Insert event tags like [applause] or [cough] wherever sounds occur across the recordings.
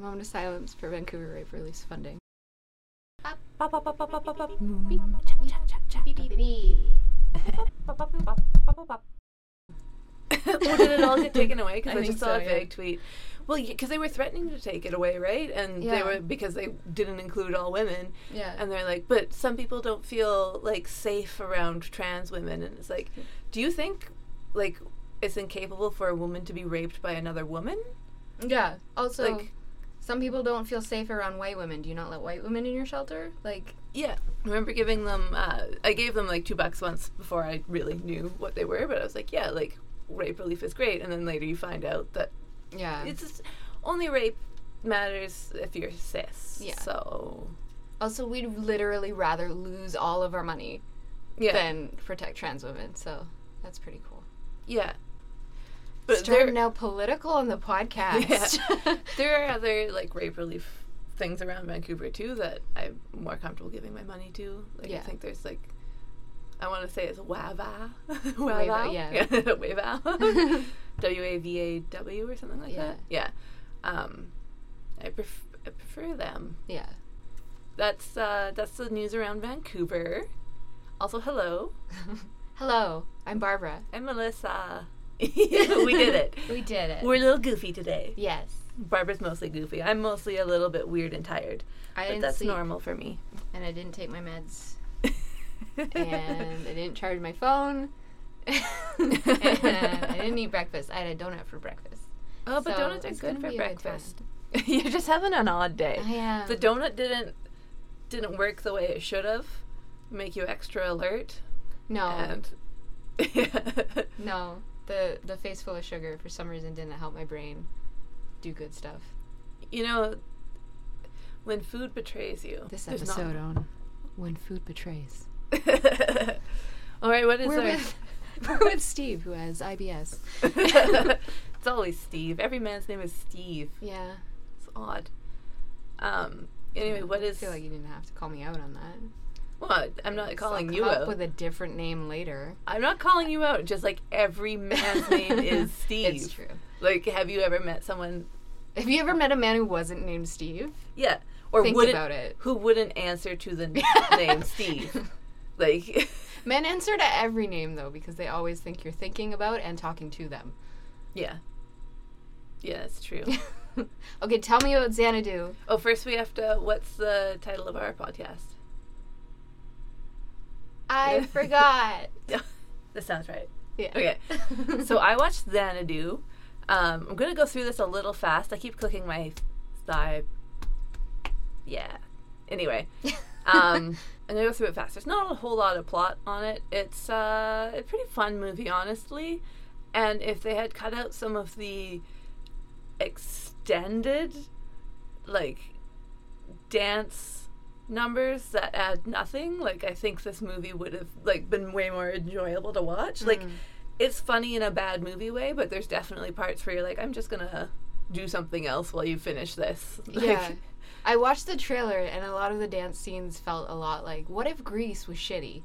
Moment of silence for Vancouver Rape Relief funding. oh, did it all get taken away? [laughs] Because I I, just saw so, a yeah. vague tweet. Well, because they were threatening to take it away, right? And they were because they didn't include all women. Yeah. And they're like, but some people don't feel like safe around trans women, and it's like, do you think like it's incapable for a woman to be raped by another woman? yeah. Also, Like- some people don't feel safe around white women. Do you not let white women in your shelter? Like, Yeah. I remember giving them, uh, I gave them like two bucks once before I really knew what they were, but I was like, yeah, like rape relief is great. And then later you find out that yeah. it's just, only rape matters if you're cis. Yeah. So, also, we'd literally rather lose all of our money yeah. than protect trans women. So that's pretty cool. yeah. But there, now political on the podcast. [laughs] there are other like rape relief things around Vancouver too that I'm more comfortable giving my money to. Like I think there's like I want to say it's Wava, [laughs] Wava, yeah. [laughs] Wava, W A V A W or something like Yeah. that. Yeah, um, I, pref- I prefer them. yeah. That's uh, that's the news around Vancouver. Also, hello, Hello, I'm Barbara. I'm Melissa. [laughs] we did it. We did it. We're a little goofy today. yes. Barbara's mostly goofy. I'm mostly a little bit weird and tired. I But that's sleep, normal for me. and I didn't take my meds, [laughs] and I didn't charge my phone, [laughs] and I didn't eat breakfast. I had a donut for breakfast. oh, but So donuts are good for a good breakfast. You're just having an odd day. I am. The donut didn't didn't work the way it should have. Make you extra alert no, and no. The the face full of sugar for some reason didn't help my brain do good stuff. you know when food betrays you. This episode on when food betrays. [laughs] All right, what is We're our? with [laughs] we're with Steve who has IBS. [laughs] it's always Steve. Every man's name is Steve. Yeah. It's odd. Um. Anyway, what is? I feel like you didn't have to call me out on that. Well, I'm not calling I'll you come out. with a different name later. I'm not calling you out. Just like every man's name [laughs] is Steve. It's true. Like, have you ever met someone? Have you ever met a man who wasn't named Steve? Yeah, or Think wouldn't about it. who wouldn't answer to the [laughs] name Steve? Like, [laughs] Men answer to every name though because they always think you're thinking about and talking to them. yeah, yeah, that's true. okay, tell me about Xanadu. oh, first we have to. What's the title of our podcast? I [laughs] forgot. [laughs] That sounds right. Yeah. Okay, [laughs] so I watched Xanadu. Um, I'm gonna go through this a little fast. I keep clicking my thigh. Yeah. Anyway, um, I'm gonna go through it fast. There's not a whole lot of plot on it. It's uh, a pretty fun movie, honestly. And if they had cut out some of the extended, like, dance numbers that add nothing, like I think this movie would have like been way more enjoyable to watch. Like, it's funny in a bad movie way, but there's definitely parts where you're like, I'm just gonna do something else while you finish this. [laughs] Like, yeah. I watched the trailer and a lot of the dance scenes felt a lot like what if Grease was shitty?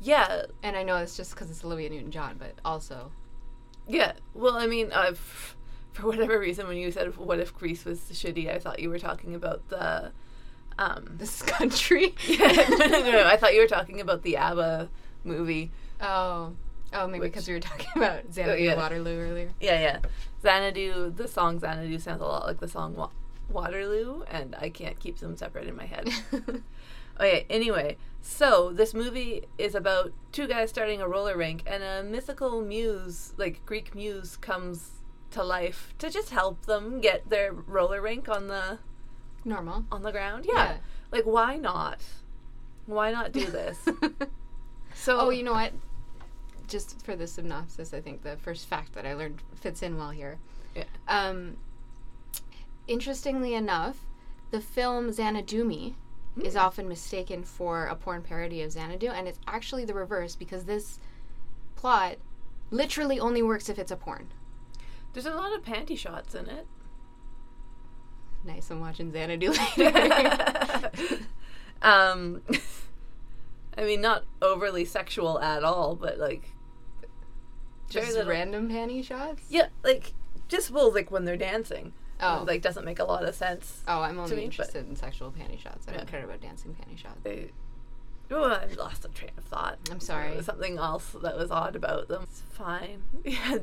yeah, And I know it's just because it's Olivia Newton-John, but also yeah. Well, I mean, uh, f- [laughs] for whatever reason, when you said "What if Grease was shitty," I thought you were talking about the. Um, [laughs] this country. [laughs] no, no, no. I thought you were talking about the ABBA movie. Oh. Oh, maybe because we were talking about Xanadu yeah. Waterloo earlier. Yeah, yeah. Xanadu, the song Xanadu sounds a lot like the song Wa- Waterloo, and I can't keep them separate in my head. [laughs] okay, anyway, so this movie is about two guys starting a roller rink, and a mythical muse, like Greek muse, comes to life to just help them get their roller rink on the Normal. on the ground. Yeah. Yeah. Like why not? Why not do this? [laughs] so oh, you know what? Just for the synopsis, I think the first fact that I learned fits in well here. Yeah. Um, interestingly enough, the film Xanadumi is often mistaken for a porn parody of Xanadu, and it's actually the reverse because this plot literally only works if it's a porn. there's a lot of panty shots in it. Nice, I'm watching Xanadu [laughs] later. [laughs] um, [laughs] I mean, not overly sexual at all, but like, Just little- random panty shots? yeah, like just well, like when they're dancing. Oh. Like doesn't make a lot of sense. Oh, I'm only me, interested in sexual panty shots. I don't care about dancing panty shots. They, oh, I lost a train of thought. I'm sorry. There was something else that was odd about them. It's fine. Yeah.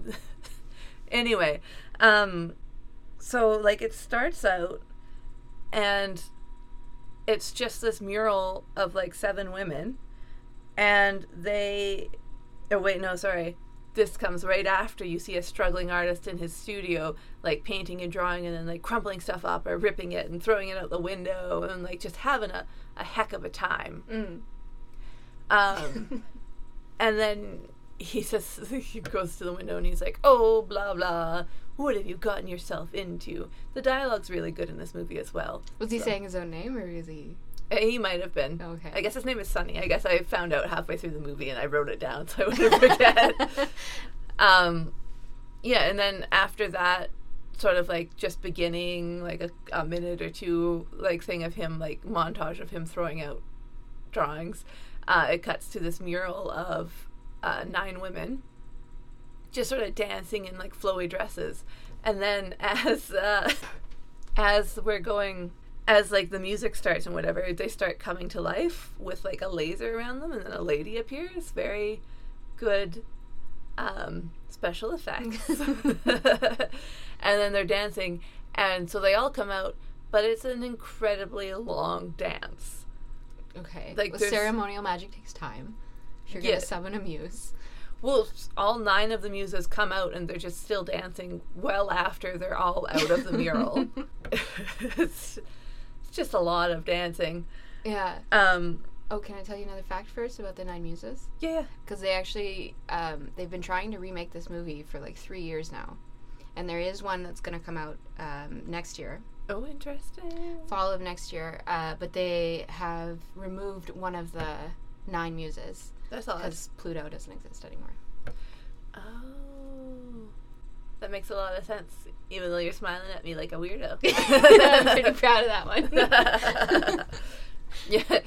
anyway, um, so like it starts out, and it's just this mural of like seven women, and they. Oh wait, no, sorry. This comes right after you see a struggling artist in his studio, like painting and drawing, and then like crumpling stuff up or ripping it and throwing it out the window, and like just having a, a heck of a time. Mm. Um, [laughs] and then he says [laughs] he goes to the window and he's like, "Oh, blah blah. What have you gotten yourself into?" The dialogue's really good in this movie as well. Was he So- saying his own name or is he? Uh, He might have been. Okay. I guess his name is Sonny. I guess I found out halfway through the movie and I wrote it down [laughs] so I wouldn't forget. [laughs] um, yeah, and then after that, sort of like just beginning like a, a minute or two like thing of him like montage of him throwing out drawings. Uh, it cuts to this mural of uh, nine women just sort of dancing in like flowy dresses, and then as uh, [laughs] as we're going as like the music starts and whatever they start coming to life with like a laser around them and then a lady appears. Very good um special effects. [laughs] [laughs] And then they're dancing. And so they all come out but it's an incredibly long dance. Okay. Like, Well, ceremonial magic takes time. You're Yeah. gonna summon a muse. well all nine of the muses come out and they're just still dancing well after they're all out of the mural [laughs] it's, it's just a lot of dancing Yeah. um Oh, can I tell you another fact first about the Nine Muses? yeah Because they actually, um, they've been trying to remake this movie for like three years now, and there is one that's gonna come out um, next year, oh interesting fall of next year. Uh, but they have removed one of the nine muses that's odd because Pluto doesn't exist anymore. Oh, that makes a lot of sense. Even though you're smiling at me like a weirdo. [laughs] I'm pretty proud of that one. [laughs] yeah,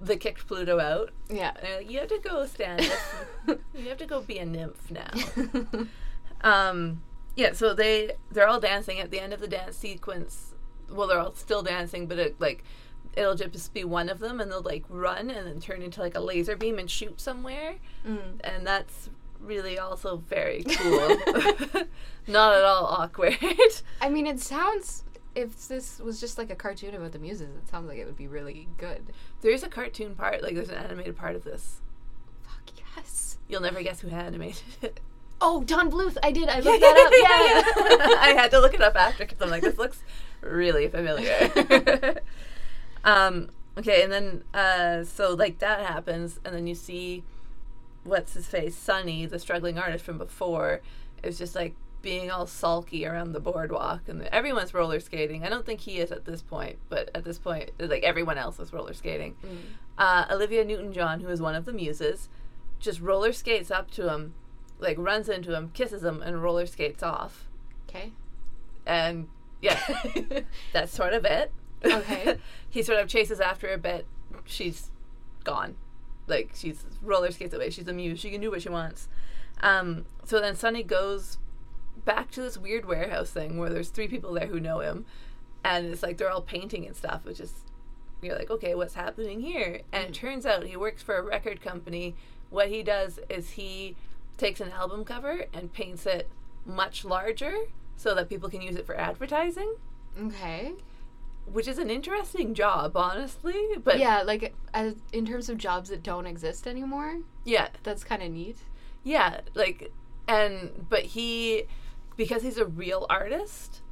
they kicked Pluto out. yeah. Like, you have to go stand. up. you have to go be a nymph now. [laughs] Um, yeah. So they they're all dancing at the end of the dance sequence. Well, they're all still dancing, but it, like it'll just be one of them, and they'll like run and then turn into like a laser beam and shoot somewhere Mm. and that's really also very cool. [laughs] Not at all awkward. [laughs] I mean, it sounds. If this was just like a cartoon about the muses, it sounds like it would be really good. there's a cartoon part, like there's an animated part of this. Fuck yes. You'll never guess who animated it. [laughs] Oh, Don Bluth. I did. I looked that up. Yeah. I had to look it up after because I'm like, this looks really familiar. Um, okay, and then uh, so like that happens, and then you see what's his face, Sonny, the struggling artist from before, is just like being all sulky around the boardwalk, and everyone's roller skating. I don't think he is at this point, but at this point, like everyone else is roller skating. Mm. Uh, Olivia Newton-John, who is one of the muses, just roller skates up to him, like runs into him, kisses him, and roller skates off. Okay. And yeah, [laughs] that's sort of it. Okay. [laughs] he sort of chases after her, but She's gone. Like she's roller skates away. She's amused. She can do what she wants. Um, so then Sonny goes back to this weird warehouse thing where there's three people there who know him, and it's like they're all painting and stuff, which is you're like, okay, what's happening here? And it turns out he works for a record company. What he does is he takes an album cover and paints it much larger so that people can use it for advertising, Okay. Which is an interesting job, honestly. But yeah, like as in terms of jobs that don't exist anymore, yeah, that's kind of neat. yeah, like, and but he, because he's a real artist,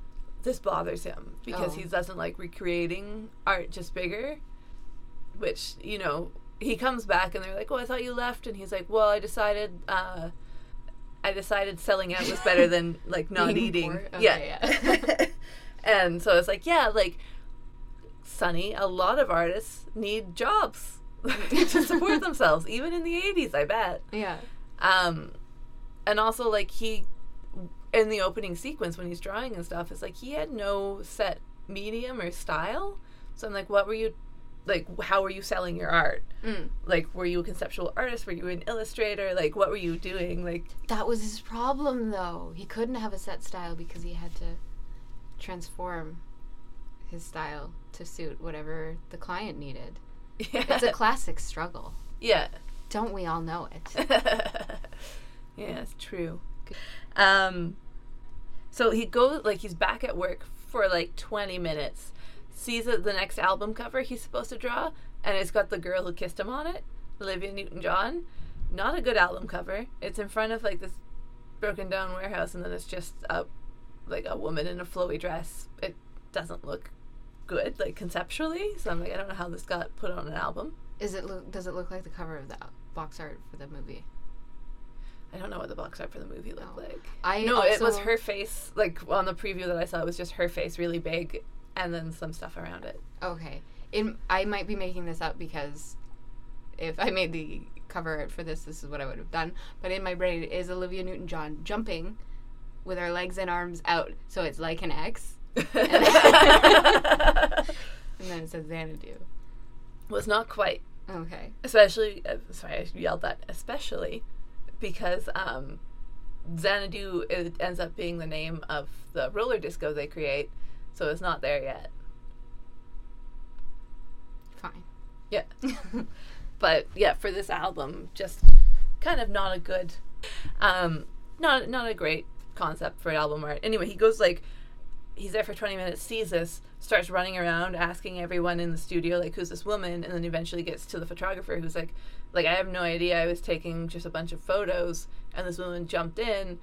this bothers him because Oh. he doesn't like recreating art just bigger. Which you know, he comes back and they're like, "Oh, I thought you left," and he's like, "Well, I decided." uh I decided selling out was better than like not eating. Okay, yeah. yeah. [laughs] and so it's like, yeah, like Sonny, a lot of artists need jobs [laughs] to support themselves, even in the 80s, I bet. Yeah. Um, and also, like, he, in the opening sequence when he's drawing and stuff, it's like he had no set medium or style. So I'm like, what were you, like, how were you selling your art? Mm. Like, were you a conceptual artist? Were you an illustrator? Like, what were you doing? Like, That was his problem, though. He couldn't have a set style because he had to transform his style to suit whatever the client needed. Yeah. It's a classic struggle. yeah. Don't we all know it? [laughs] yeah, it's true. Um, so he goes like he's back at work for like 20 minutes, sees the next album cover he's supposed to draw, and it's got the girl who kissed him on it, Olivia Newton-John. Not a good album cover. It's in front of like this broken down warehouse, and then it's just a like a woman in a flowy dress. It doesn't look good, like conceptually. So I'm like, I don't know how this got put on an album. Is it look? Does it look like the cover of the box art for the movie? I don't know what the box art for the movie looked like. I no, it was her face. Like on the preview that I saw, it was just her face, really big, and then some stuff around it. Okay. It, I might be making this up because if I made the cover art for this, this is what I would have done. But in my brain is Olivia Newton John jumping with her legs and arms out, so it's like an X. [laughs] And then it says Xanadu. was not quite, Okay. especially. Uh, sorry, I yelled that. Especially because um, Xanadu it ends up being the name of the roller disco they create, so it's not there yet. Fine. Yeah. [laughs] but yeah, for this album, just kind of not a good, um, not not a great concept for an album art. Anyway, he goes like, he's there for twenty minutes, sees this, starts running around asking everyone in the studio like, who's this woman, and then eventually gets to the photographer who's like, like I have no idea. I was taking just a bunch of photos, and this woman jumped in.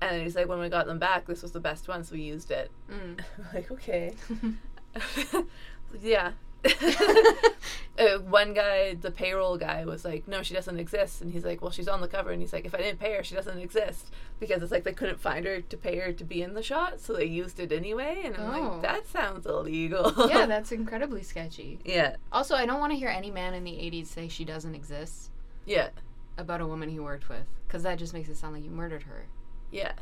And he's like, when we got them back, this was the best one, so we used it. Mm. [laughs] like, okay. [laughs] [laughs] yeah. [laughs] uh, one guy, the payroll guy, was like, "No, she doesn't exist," and he's like, "Well, she's on the cover," and he's like, "If I didn't pay her, she doesn't exist," because it's like they couldn't find her to pay her to be in the shot, so they used it anyway. And I'm Oh. like, that sounds illegal. yeah, [laughs] that's incredibly sketchy. yeah, Also, I don't want to hear any man in the 80s say she doesn't exist yeah, about a woman he worked with, because that just makes it sound like you murdered her. yeah.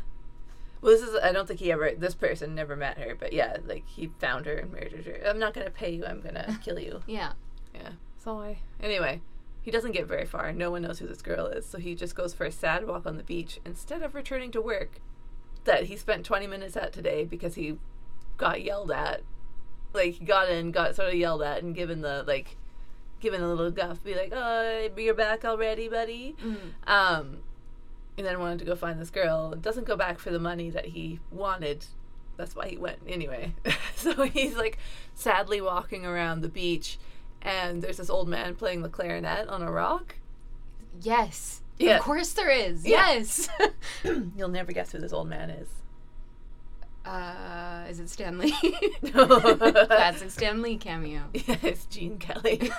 Well, this is. I don't think he ever. This person never met her, but yeah, like he found her and murdered her. I'm not gonna pay you. I'm gonna [laughs] kill you. Yeah. Yeah. So I anyway, he doesn't get very far. No one knows who this girl is, so he just goes for a sad walk on the beach instead of returning to work that he spent 20 minutes at today because he got yelled at. Like he got in, got sort of yelled at, and given the like, given a little guff, be like, "Oh, you're back already, buddy." Mm. Um, and then wanted to go find this girl. Doesn't go back for the money that he wanted. That's why he went anyway. [laughs] so he's like sadly walking around the beach, and there's this old man playing the clarinet on a rock. Yes. Yeah. Of course there is. Yeah. Yes. [laughs] [clears throat] You'll never guess who this old man is. uh, is it Stan Lee? No. [laughs] Classic Stan Lee cameo. Yeah, it's Gene Kelly.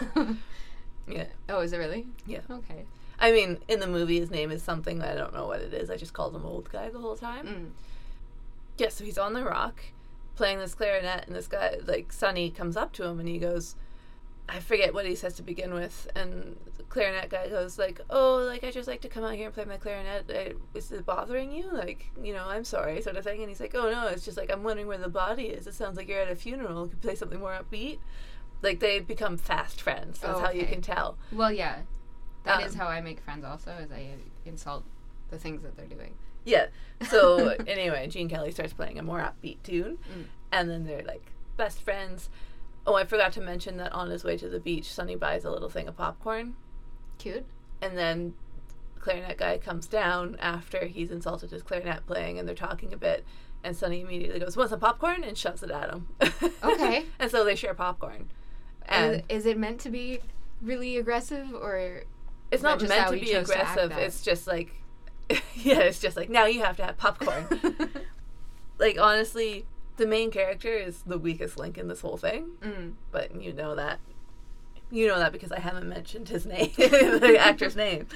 yeah. oh, is it really? Yeah. Okay. I mean, in the movie, his name is something I don't know what it is. I just called him old guy the whole time. Mm. Yeah, so he's on the rock playing this clarinet, and this guy, like Sonny, comes up to him and he goes, I forget what he says to begin with, and the clarinet guy goes like, "Oh, like I just like to come out here and play my clarinet. I, is it bothering you? Like, you know, I'm sorry, sort of thing." And he's like, "Oh no, it's just like I'm wondering where the body is. It sounds like you're at a funeral. Could play something more upbeat." Like they become fast friends. That's Oh, how you can tell. Well, yeah. That is Um, how I make friends. Also, is I insult the things that they're doing. Yeah. So [laughs] anyway, Gene Kelly starts playing a more upbeat tune, Mm. and then they're like best friends. Oh, I forgot to mention that on his way to the beach, Sonny buys a little thing of popcorn, Cute. and then clarinet guy comes down after he's insulted his clarinet playing, and they're talking a bit. And Sonny immediately goes, "Want some popcorn?" and shoves it at him. Okay. [laughs] and so they share popcorn, And and is it meant to be really aggressive, or it's not meant to be chose to aggressive. it's just like, [laughs] yeah, it's just like now you have to have popcorn. [laughs] like honestly, the main character is the weakest link in this whole thing, mm. but you know that. You know that because I haven't mentioned his [laughs] name, the actor's name.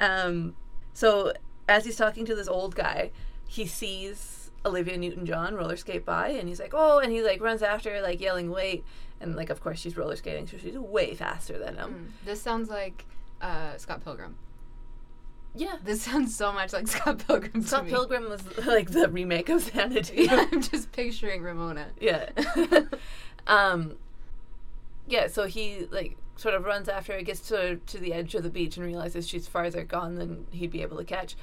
Um, so as he's talking to this old guy, he sees Olivia Newton-John roller skate by, and he's like, "Oh!" and he like runs after like yelling, "Wait!" And like, of course, she's roller skating, so she's way faster than him. Mm. This sounds like uh, Scott Pilgrim. Yeah, This [laughs] sounds so much like Scott Pilgrim Scott. Pilgrim was like the remake of Xanadu. [laughs] I'm [laughs] just picturing Ramona. yeah. um yeah, so he like sort of runs after her, gets to to the edge of the beach and realizes she's farther gone than he'd be able to catch.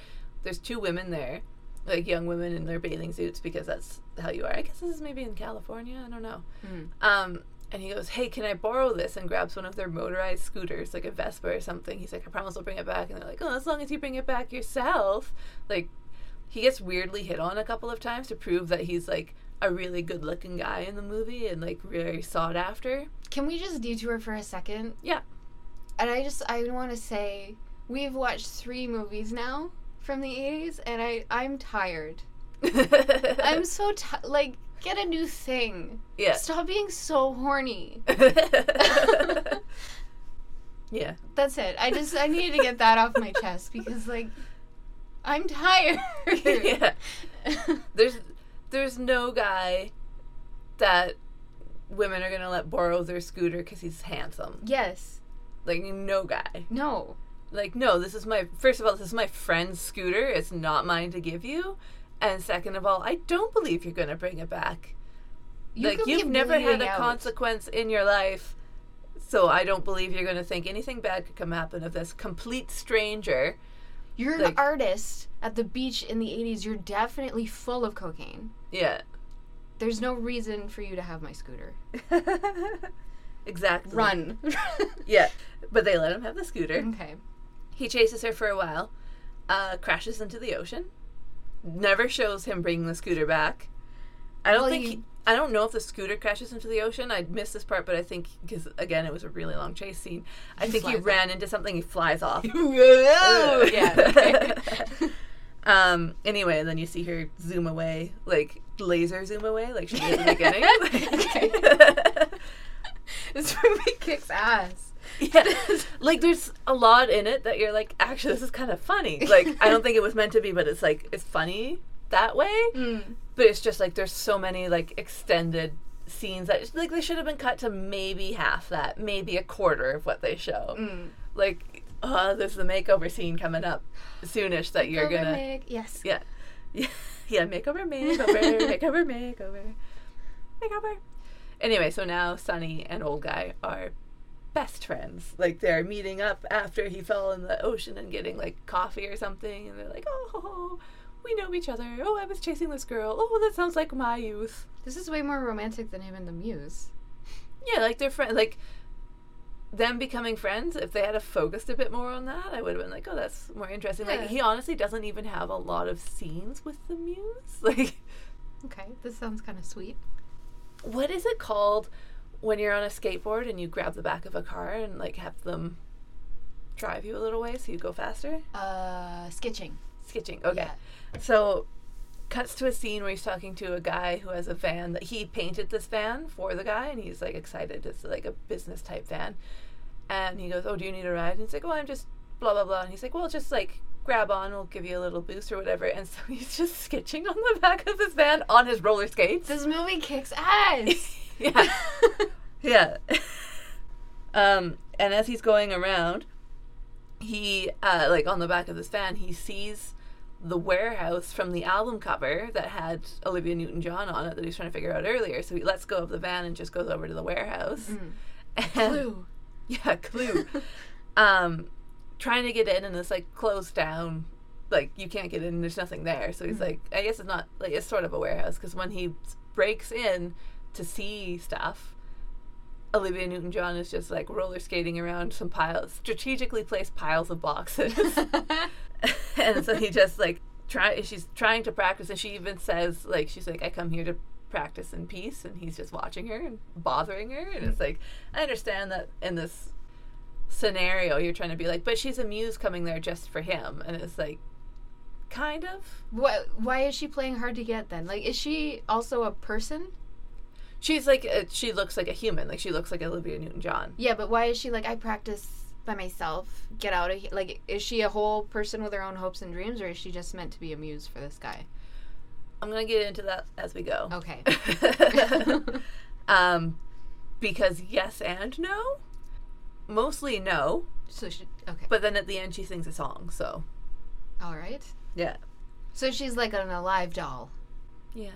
There's two women there. like young women in their bathing suits because that's how you are. I guess this is maybe in California. I don't know. Mm. Um, and he goes, "Hey, can I borrow this?" and grabs one of their motorized scooters, like a Vespa or something. He's like, "I promise I'll bring it back." And they're like, "Oh, as long as you bring it back yourself." Like, he gets weirdly hit on a couple of times to prove that he's like a really good-looking guy in the movie and like very sought after. Can we just detour for a second? Yeah. And I just I want to say we've watched three movies now from the 80s and I I'm tired. [laughs] I'm so ti like get a new thing. yeah. Stop being so horny. [laughs] yeah. That's it. I just I needed to get that off my chest because like I'm tired. [laughs] yeah. There's there's no guy that women are gonna let borrow their scooter because he's handsome. yes. Like no guy. No. Like no, this is my first of all, this is my friend's scooter. It's not mine to give you. And second of all, I don't believe you're gonna bring it back. You like you've never had a out. consequence in your life. So I don't believe you're gonna think anything bad could come happen of this complete stranger. You're an artist at the beach in the 80s. You're definitely full of cocaine. Yeah. There's no reason for you to have my scooter. [laughs] exactly. Run. [laughs] Yeah. But they let him have the scooter. okay. He chases her for a while, uh, crashes into the ocean. Never shows him bringing the scooter back. I don't Well, think. you- He, I don't know if the scooter crashes into the ocean. I missed this part, but I think because again it was a really long chase scene. I think he ran into something. He flies off. [laughs] [laughs] yeah. [laughs] um. Anyway, then you see her zoom away, like laser zoom away, like she did in the beginning. this movie kicks ass. Yeah. [laughs] like there's a lot in it that you're like, actually this is kind of funny. Like I don't think it was meant to be, but it's like it's funny that way. Mm. But it's just like there's so many like extended scenes that like they should have been cut to maybe half that, maybe a quarter of what they show. Mm. Like uh there's the makeover scene coming up soonish that you're gonna Meg. Yes. Yeah. [laughs] Yeah, yeah, makeover, makeover, makeover, [laughs] makeover. Makeover. Anyway, so now Sonny and old guy are best friends. Like they're meeting up after he fell in the ocean and getting like coffee or something and they're like, "Oh, we know each other. Oh, I was chasing this girl. Oh, that sounds like my youth." This is way more romantic than even the Muse. Yeah, like they're friends. Like them becoming friends. If they had a focused a bit more on that, I would have been like, "Oh, that's more interesting." Yeah. Like he honestly doesn't even have a lot of scenes with the muse. [laughs] Like, Okay, this sounds kind of sweet. what is it called when you're on a skateboard and you grab the back of a car and like have them drive you a little way so you go faster? Uh, sketching. Sketching. Okay. Yeah. So cuts to a scene where he's talking to a guy who has a van that he painted this van for the guy and he's like excited it's like a business type van and he goes oh do you need a ride and he's like Well, i'm just blah blah blah and he's like well just like grab on we'll give you a little boost or whatever and so [laughs] he's just sketching on the back of this van on his roller skates This movie kicks ass. [laughs] yeah [laughs] yeah um and as he's going around he uh like on the back of this van he sees the warehouse from the album cover that had Olivia Newton-John on it that he was trying to figure out earlier. So he lets go of the van and just goes over to the warehouse. Mm. [laughs] And, Clue. Yeah, clue. [laughs] um, trying to get in and it's like closed down. Like you can't get in. There's nothing there. So he's Mhm. like, I guess it's not like it's sort of a warehouse because when he breaks in to see stuff, Olivia Newton-John is just like roller skating around some piles, strategically placed piles of boxes. [laughs] [laughs] and so he just like try she's trying to practice and she even says like she's like I come here to practice in peace and he's just watching her and bothering her and it's hmm. like I understand that in this scenario you're trying to be like but she's a muse coming there just for him and it's like kind of Why, why is she playing hard to get then? Like, is she also a person? She's like uh, she looks like a human like she looks like Olivia Newton-John Yeah, but why is she like, I practice by myself, get out of here? Like, is she a whole person with her own hopes and dreams, or is she just meant to be a muse for this guy? I'm gonna get into that as we go Okay. [laughs] [laughs] um because yes and no mostly no so she, okay. but then at the end she sings a song so All right. yeah So she's like an alive doll. yeah.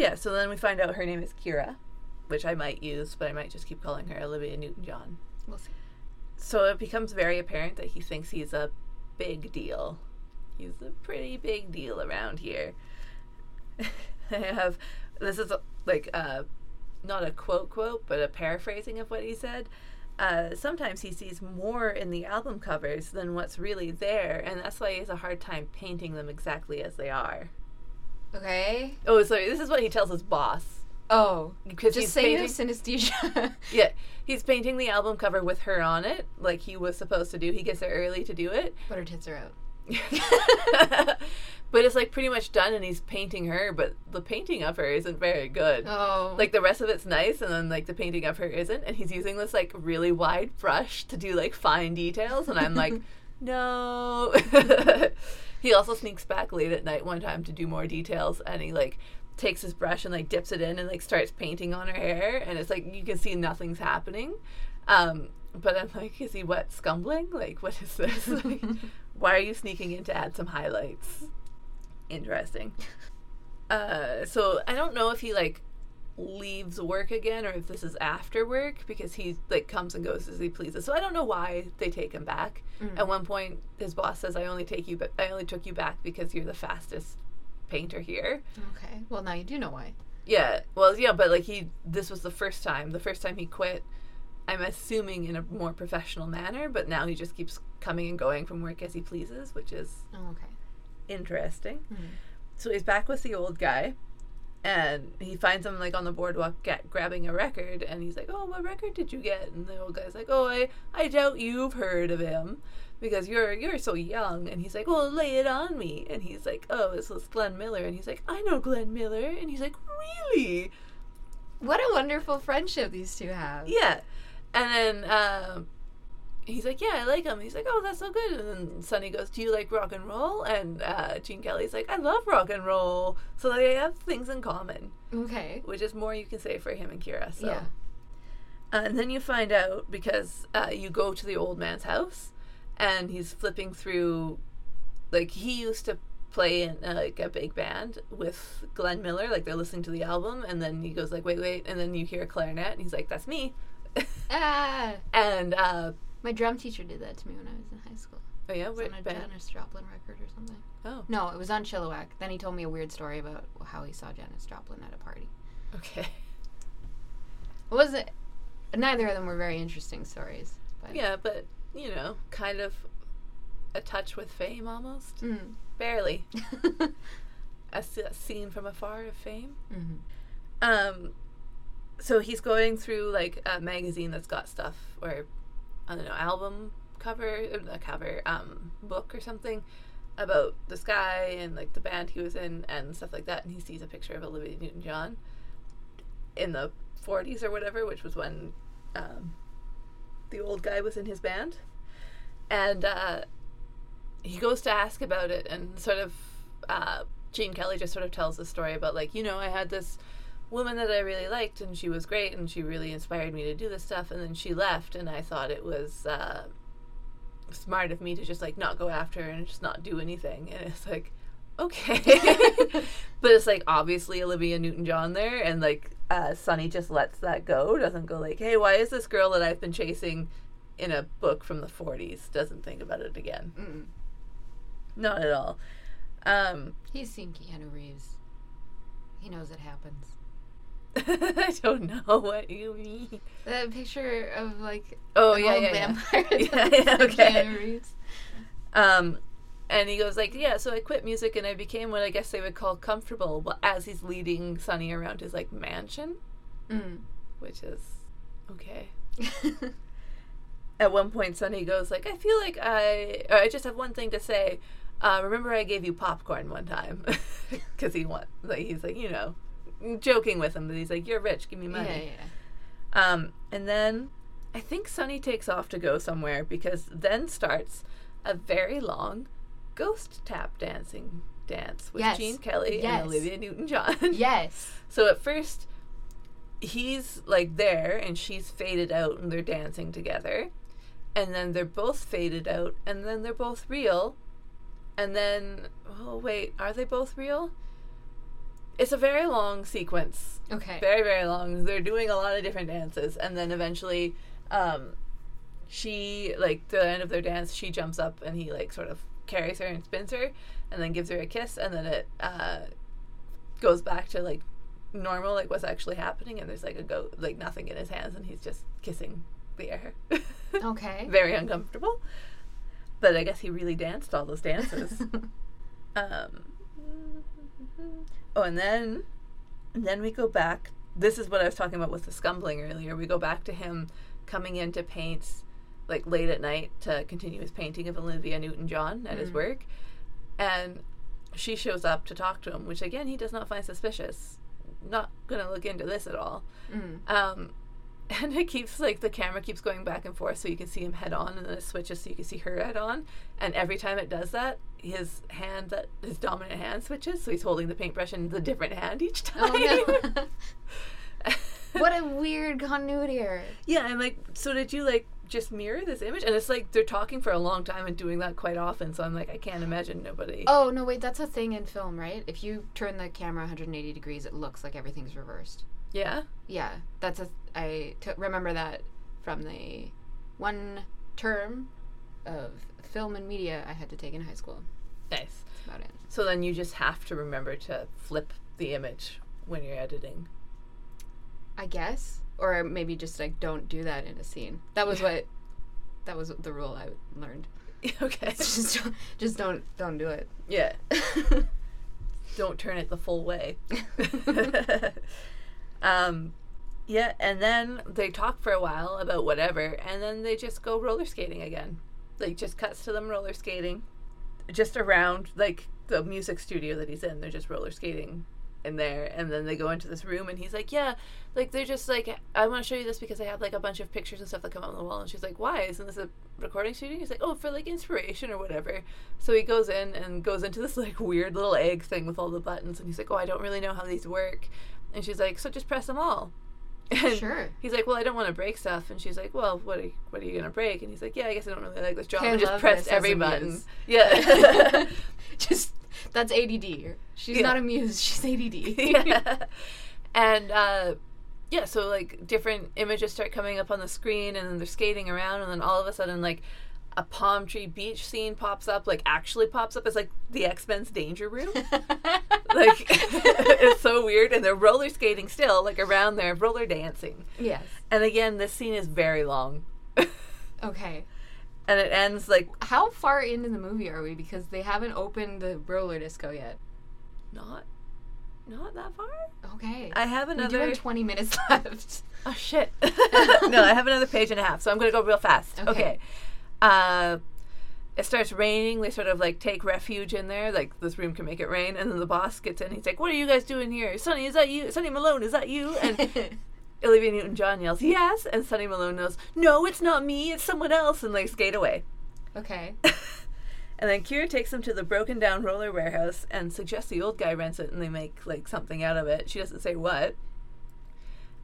Yeah, so then we find out her name is Kira, which I might use, but I might just keep calling her Olivia Newton John. We'll see. So it becomes very apparent that he thinks he's a big deal. He's a pretty big deal around here. [laughs] I have this is a, like uh, not a quote quote, but a paraphrasing of what he said. Uh, sometimes he sees more in the album covers than what's really there, and that's why he has a hard time painting them exactly as they are. Okay. Oh, sorry. This is what he tells his boss Oh. because Just he's say painting. synesthesia. [laughs] Yeah, he's painting the album cover with her on it, like he was supposed to do. He gets there early to do it, but her tits are out. [laughs] but it's like pretty much done, and he's painting her. But the painting of her isn't very good. Oh. Like the rest of it's nice, and then like the painting of her isn't. And he's using this like really wide brush to do like fine details, and I'm like, [laughs] no. He also sneaks back late at night one time to do more details, and he like takes his brush and like dips it in and like starts painting on her hair, and it's like you can see nothing's happening. Um, but I'm like, is he wet scumbling? Like, what is this? [laughs] Like, why are you sneaking in to add some highlights? Interesting. Uh, so I don't know if he like leaves work again or if this is after work because he like comes and goes as he pleases. So I don't know why they take him back. At one point, his boss says, "I only take you, but I only took you back because you're the fastest painter here." okay. Well, now you do know why. Yeah, well, yeah, but like he, this was the first time. The first time he quit, I'm assuming in a more professional manner. But now he just keeps coming and going from work as he pleases, which is Oh, okay. interesting. Mhm. So he's back with the old guy, and he finds him like on the boardwalk get, grabbing a record, and he's like, "Oh, what record did you get?" And the old guy's like, "Oh, I I doubt you've heard of him." Because you're you're so young, and he's like, "Well, lay it on me," and he's like, "Oh, this was Glenn Miller," and he's like, "I know Glenn Miller," and he's like, "Really?" What a wonderful friendship these two have. Yeah. And then um, he's like, Yeah, I like him. He's like, Oh, that's so good. And then Sonny goes, Do you like rock and roll? And uh, Gene Kelly's like, I love rock and roll. So they have things in common, Okay. which is more you can say for him and Kira. So. Yeah. Uh, and then you find out because uh, you go to the old man's house and he's flipping through, like, he used to play in uh, like a big band with Glenn Miller, like they're listening to the album, and then he goes like, "Wait, wait," and then you hear a clarinet, and he's like, "That's me," [laughs] Ah, and uh, my drum teacher did that to me when I was in high school. oh yeah, It was what on a band? Janis Joplin record or something. Oh, No, it was on Chilliwack. Then he told me a weird story about how he saw Janis Joplin at a party. okay, It wasn't. Neither of them were very interesting stories. But yeah, but you know, kind of a touch with fame almost, Mm. barely [laughs] a, s- scene from afar of fame. Mhm. Um, so he's going through like a magazine that's got stuff or I don't know album cover, uh, a cover um book or something about this guy and like the band he was in and stuff like that, and he sees a picture of Olivia Newton-John in the 40s or whatever, which was when um, the old guy was in his band, and uh, he goes to ask about it and sort of uh, Gene Kelly just sort of tells the story about like you know I had this woman that I really liked and she was great and she really inspired me to do this stuff and then she left and I thought it was uh, smart of me to just like not go after her and just not do anything and it's like okay [laughs] but it's like obviously Olivia Newton-John there and like uh, Sonny just lets that go doesn't go like hey why is this girl that I've been chasing in a book from the 40s doesn't think about it again Mm. not at all um He's seen Keanu Reeves. He knows it happens. [laughs] I don't know what you mean. That picture of like Oh yeah, old yeah, yeah. vampire. [laughs] Yeah, [laughs] okay. Um, and he goes like, yeah. So I quit music and I became what I guess they would call comfortable. But as he's leading Sonny around his like mansion, Mm. which is okay. At one point, Sonny goes like, I feel like I, or I just have one thing to say. Uh, remember, I gave you popcorn one time because he wants like he's like you know, joking with him, but he's like, you're rich, give me yeah, money. yeah. Um, and then I think Sonny takes off to go somewhere because then starts a very long ghost tap dancing dance with Yes. Gene Kelly Yes. and Olivia Newton John. [laughs] Yes. so at first, he's like there and she's faded out and they're dancing together. And then they're both faded out and then they're both real. And then, oh, wait, are they both real? It's a very long sequence Okay. very very long they're doing a lot of different dances and then eventually um she like to the end of their dance she jumps up and he like sort of carries her and spins her, and then gives her a kiss, and then it uh, goes back to like normal, like what's actually happening, and there's like a goat, like nothing in his hands, and he's just kissing the air. [laughs] Okay. Very uncomfortable. But I guess he really danced all those dances. [laughs] um, oh, and then, and then we go back. This is what I was talking about with the scumbling earlier. We go back to him coming in to paint, like late at night, to continue his painting of Olivia Newton-John at his Mm. work, and she shows up to talk to him, which again he does not find suspicious. Not gonna look into this at all. Mm. Um, [laughs] and it keeps like the camera keeps going back and forth so you can see him head on and then it switches so you can see her head on and every time it does that his hand that his dominant hand switches so he's holding the paintbrush in the different hand each time Oh no. [laughs] [laughs] what a weird continuity error. yeah and like so did you like just mirror this image and it's like they're talking for a long time and doing that quite often so i'm like i can't imagine nobody Oh no, wait, that's a thing in film, right? If you turn the camera 180 degrees, it looks like everything's reversed. yeah Yeah, that's a. I t- remember that from the one term of film and media I had to take in high school. nice That's about it. so then you just have to remember to flip the image when you're editing I guess, or maybe just like don't do that in a scene. That was what. That was the rule I learned. [laughs] okay [laughs] just don't, just don't don't do it. yeah [laughs] don't turn it the full way. um, yeah, and then they talk for a while about whatever, and then they just go roller skating again. Like, just cuts to them roller skating, just around like the music studio that he's in. They're just roller skating in there, and then they go into this room, and he's like, "Yeah, like they're just like, I want to show you this because I have like a bunch of pictures and stuff that come up on the wall." And she's like, "Why? Isn't this a recording studio?" He's like, "Oh, for like inspiration or whatever." So he goes in and goes into this like weird little egg thing with all the buttons, and he's like, "Oh, I don't really know how these work." And she's like, "So just press them all." And Sure. He's like, "Well, I don't want to break stuff." And she's like, "Well, what are you, what are you gonna break?" And he's like, "Yeah, I guess I don't really like this job." I and just love pressed this as every button. Yeah. [laughs] [laughs] just that's ADD. She's Yeah. not amused. She's ADD. [laughs] yeah. And uh, yeah, so like different images start coming up on the screen, and then they're skating around, and then all of a sudden, like a palm tree beach scene pops up, like actually pops up It's like the X Men's Danger Room. [laughs] like [laughs] it's so weird, and they're roller skating still, like around there, roller dancing. yes. And again, this scene is very long, [laughs] Okay. and it ends like How far into the movie are we? Because they haven't opened the roller disco yet. not, not that far. Okay. I have another. we do have 20 minutes left. Oh shit! no, I have another page and a half, so I'm gonna go real fast. Okay. Okay. Uh, it starts raining. They sort of like take refuge in there. Like this room can make it rain, and then the boss gets in. He's like, "What are you guys doing here? Sonny, is that you? Sonny Malone, is that you?" And [laughs] Olivia Newton-John yells, "Yes!" And Sonny Malone knows, "No, it's not me. It's someone else." And they skate away. okay. [laughs] And then Kira takes them to the broken down roller warehouse and suggests the old guy rents it and they make like something out of it. She doesn't say what.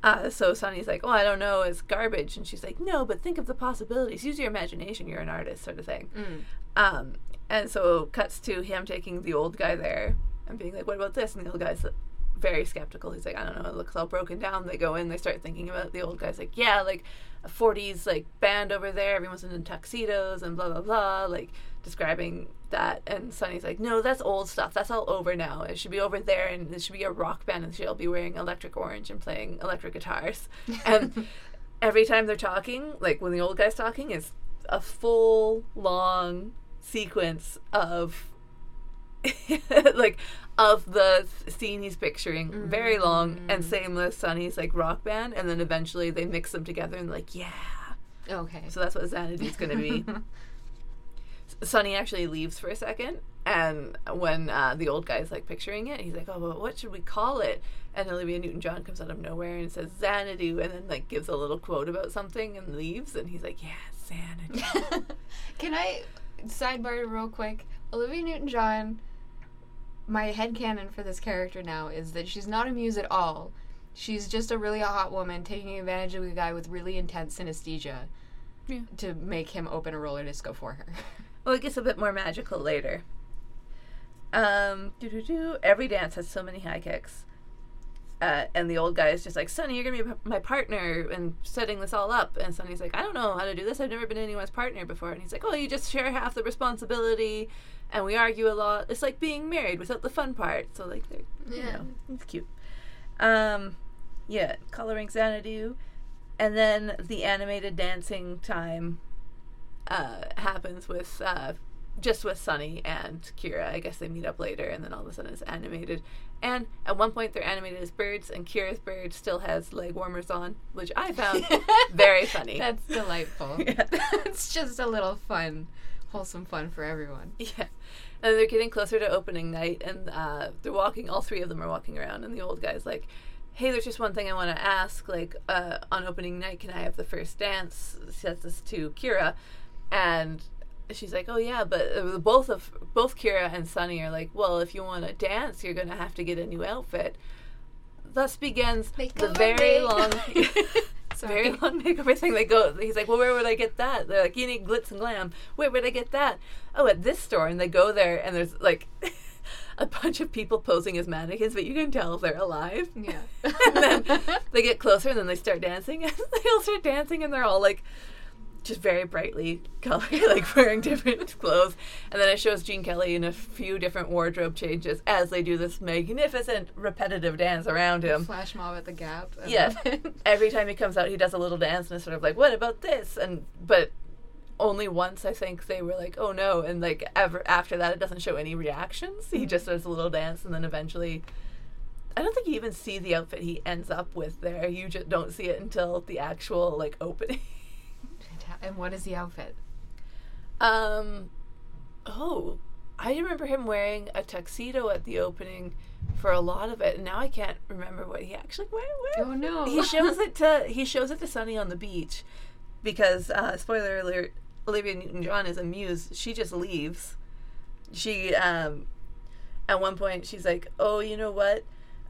Uh, so Sonny's like, Oh, I don't know, it's garbage. And she's like, No, but think of the possibilities. Use your imagination, you're an artist, sort of thing. Mm. Um, and so cuts to him taking the old guy there and being like, What about this? And the old guy's very skeptical. He's like, I don't know, it looks all broken down. They go in, they start thinking about it. The old guy's like, Yeah, like a 40s like band over there, everyone's in tuxedos and blah blah blah, like describing that. And Sonny's like, No, that's old stuff. That's all over now. It should be over there and it should be a rock band and she'll be wearing electric orange and playing electric guitars. [laughs] And every time they're talking, like when the old guy's talking, it's a full long sequence of [laughs] like of the scene he's picturing very long and mm. same with Sonny's like rock band and then eventually they mix them together and like yeah Okay. so that's what Xanadu's gonna be [laughs] Sonny actually leaves for a second and when uh, the old guy's like picturing it he's like oh but what should we call it and Olivia Newton-John comes out of nowhere and says Xanadu and then like gives a little quote about something and leaves and he's like yeah Xanadu [laughs] Can I sidebar real quick? Olivia Newton John, my head headcanon for this character now is that she's not a muse at all. She's just a really hot woman taking advantage of a guy with really intense synesthesia Yeah. to make him open a roller disco for her. [laughs] Well, it gets a bit more magical later. Um, every dance has so many high kicks. Uh, and the old guy is just like, Sonny, you're gonna be my partner and setting this all up. And Sonny's like, I don't know how to do this. I've never been anyone's partner before. And he's like, Oh, you just share half the responsibility. and we argue a lot. It's like being married without the fun part. So like, they're, you Yeah. know, it's cute. Um, yeah, coloring Xanadu, and then the animated dancing time uh, happens with uh, just with Sonny and Kira. I guess they meet up later, and then all of a sudden it's animated. And at one point they're animated as birds, and Kira's bird still has leg warmers on, which I found [laughs] very funny. That's delightful. [laughs] Yeah. it's just a little fun, wholesome fun for everyone. [laughs] Yeah. And they're getting closer to opening night, and uh, they're walking, all three of them are walking around, and the old guy's like, Hey, there's just one thing I want to ask. Like, uh, on opening night, can I have the first dance? Says this to Kira. And she's like, Oh, yeah, but uh, both of both Kira and Sonny are like, Well, if you want to dance, you're going to have to get a new outfit. Thus begins the [laughs] very long. Very long makeover thing. They go. He's like, "Well, where would I get that?" They're like, "You need glitz and glam. Where would I get that?" Oh, at this store. And they go there, and there's like [laughs] a bunch of people posing as mannequins, but you can tell if they're alive. Yeah. [laughs] and then they get closer, and then they start dancing, and they all start dancing, and they're all like. Just very brightly [laughs] colored, like wearing different [laughs] clothes. And then it shows Gene Kelly in a few different wardrobe changes as they do this magnificent repetitive dance around him. Flash mob at the Gap. [laughs] Yeah. Every time he comes out he does a little dance and it's sort of like what about this? And but only once i think they were like oh no. And like ever after that it doesn't show any reactions. He mm-hmm. just does a little dance and then eventually i don't think you even see the outfit he ends up with there. You just don't see it until the actual like opening And what is the outfit? um oh i remember him wearing a tuxedo at the opening for a lot of it and now i can't remember what he actually where, where Oh no. he shows it to he shows it to Sonny on the beach because uh, spoiler alert Olivia Newton John is a muse. She just leaves. She um at one point she's like, "Oh, you know what?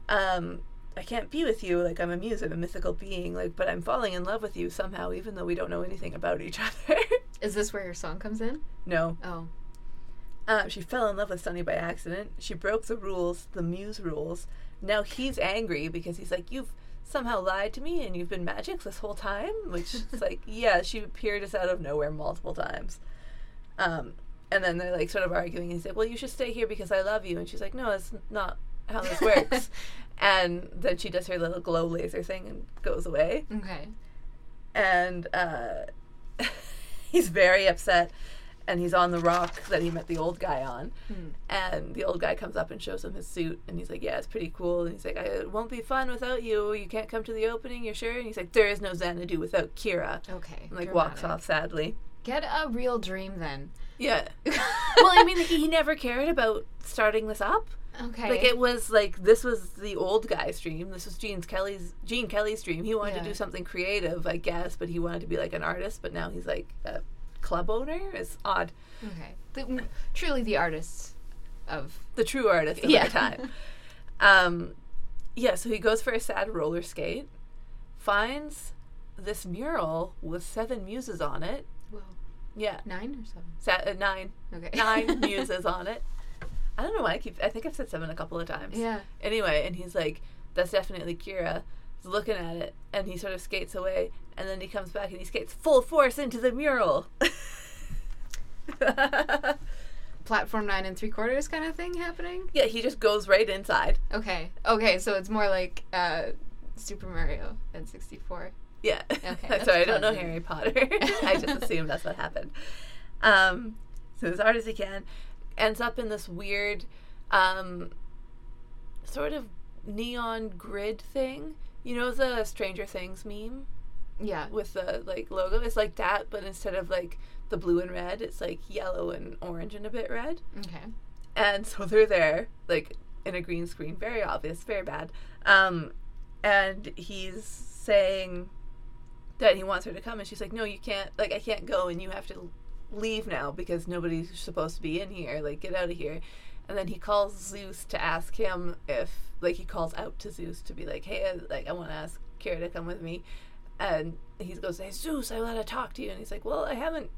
Um I can't be with you. Like I'm a muse, I'm a mythical being. Like, but I'm falling in love with you somehow, even though we don't know anything about each [laughs] other." Is this where your song comes in? no, Oh. uh, she fell in love with Sonny by accident. She broke the rules, the muse rules. Now he's angry because he's like, You've somehow lied to me and you've been magic this whole time? Which is [laughs] like, yeah, she appeared us out of nowhere multiple times. Um, and then they're like sort of arguing. He's like, Well, you should stay here because I love you. And she's like, No, that's not how this [laughs] works. And then she does her little glow laser thing and goes away. Okay. and uh, [laughs] he's very upset and he's on the rock that he met the old guy on. Hmm. and the old guy comes up and shows him his suit and he's like yeah it's pretty cool. And he's like I, it won't be fun without you. You can't come to the opening you're sure? And he's like there is no xanadu without kira. Okay. and like walks off sadly. Get a real dream then. yeah. [laughs] Well i mean he never cared about starting this up Okay. like it was like this was the old guy's dream. This was Gene Kelly's Gene Kelly's dream. He wanted Yeah. to do something creative, I guess, but he wanted to be like an artist. But now he's like a club owner. It's odd. okay. The, truly the artists of. The true artist of Yeah. our time. [laughs] Um, yeah. So he goes for a sad roller skate, finds this mural with seven muses on it. Well, Yeah, nine or seven. sa- uh, nine Okay. nine [laughs] muses on it. I don't know why I keep. I think I've said seven a couple of times. Yeah. Anyway, and he's like, "That's definitely Kira." He's looking at it, and he sort of skates away, and then he comes back and he skates full force into the mural. [laughs] Platform nine and three quarters kind of thing happening. yeah, he just goes right inside. Okay. Okay. So it's more like uh, Super Mario and sixty four. Yeah. [laughs] that's Sorry, I don't know. Harry Potter. [laughs] I just assumed that's what happened. Um, so as hard as he can, ends up in this weird, um, sort of neon grid thing. You know the Stranger Things meme Yeah. with the like logo? It's like that, but instead of like the blue and red, it's like yellow and orange and a bit red. Okay. And so they're there, like in a green screen, very obvious, very bad. Um, and he's saying that he wants her to come, and she's like, "No, you can't. Like, I can't go, and you have to leave now because nobody's supposed to be in here. Like, get out of here." And then he calls Zeus to ask him if, like, he calls out to Zeus to be like, "Hey, uh, like, I want to ask Kira to come with me." And he goes, "Hey, Zeus, I want to talk to you." And he's like, "Well, I haven't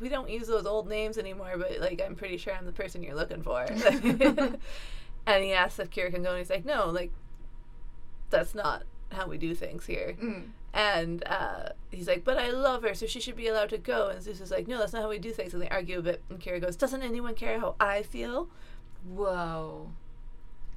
we don't use those old names anymore, but like I'm pretty sure I'm the person you're looking for. [laughs] [laughs] and he asks if Kira can go, and he's like, no, like that's not how we do things here. Mm. And uh, he's like, but I love her, so she should be allowed to go. And Zeus is like, no, that's not how we do things. And they argue a bit. And Kira goes, doesn't anyone care how I feel? Whoa.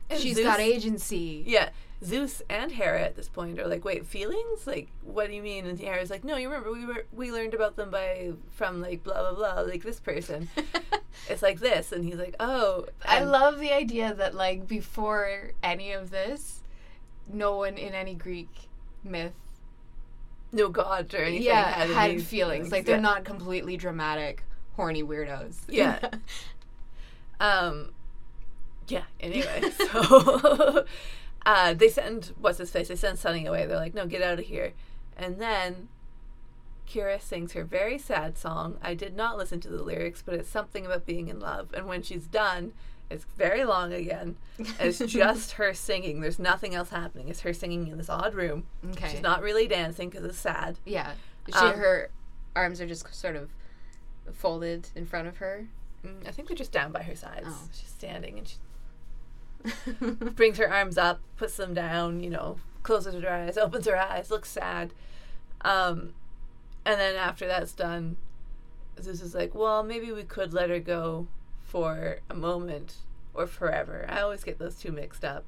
And She's Zeus- got agency. Yeah, Zeus and Hera at this point are like, wait, feelings? Like, what do you mean? And Hera's like, no, you remember we were we learned about them by from like blah blah blah, like this person. [laughs] it's like this, and he's like, oh, I love the idea that like before any of this, no one in any Greek myth no god or anything. yeah had, had, any feelings. Like they're Yeah. not completely dramatic, horny weirdos. Yeah. [laughs] Um, yeah. Anyway, [laughs] so [laughs] uh, they send what's his face. They send Sonny away. They're like, no, get out of here. And then Kira sings her very sad song. I did not listen to the lyrics, but it's something about being in love. And when she's done, it's very long again. It's [laughs] just her singing. There's nothing else happening. It's her singing in this odd room. okay. She's not really dancing because it's sad. Yeah. She, Um, her arms are just sort of folded in front of her. Mm, I think they're just down by her sides. Oh. She's standing and she [laughs] brings her arms up, puts them down, you know, closes her eyes, opens her eyes, looks sad. Um, and then after that's done, Zeus is like, well, maybe we could let her go for a moment or forever. I always get those two mixed up.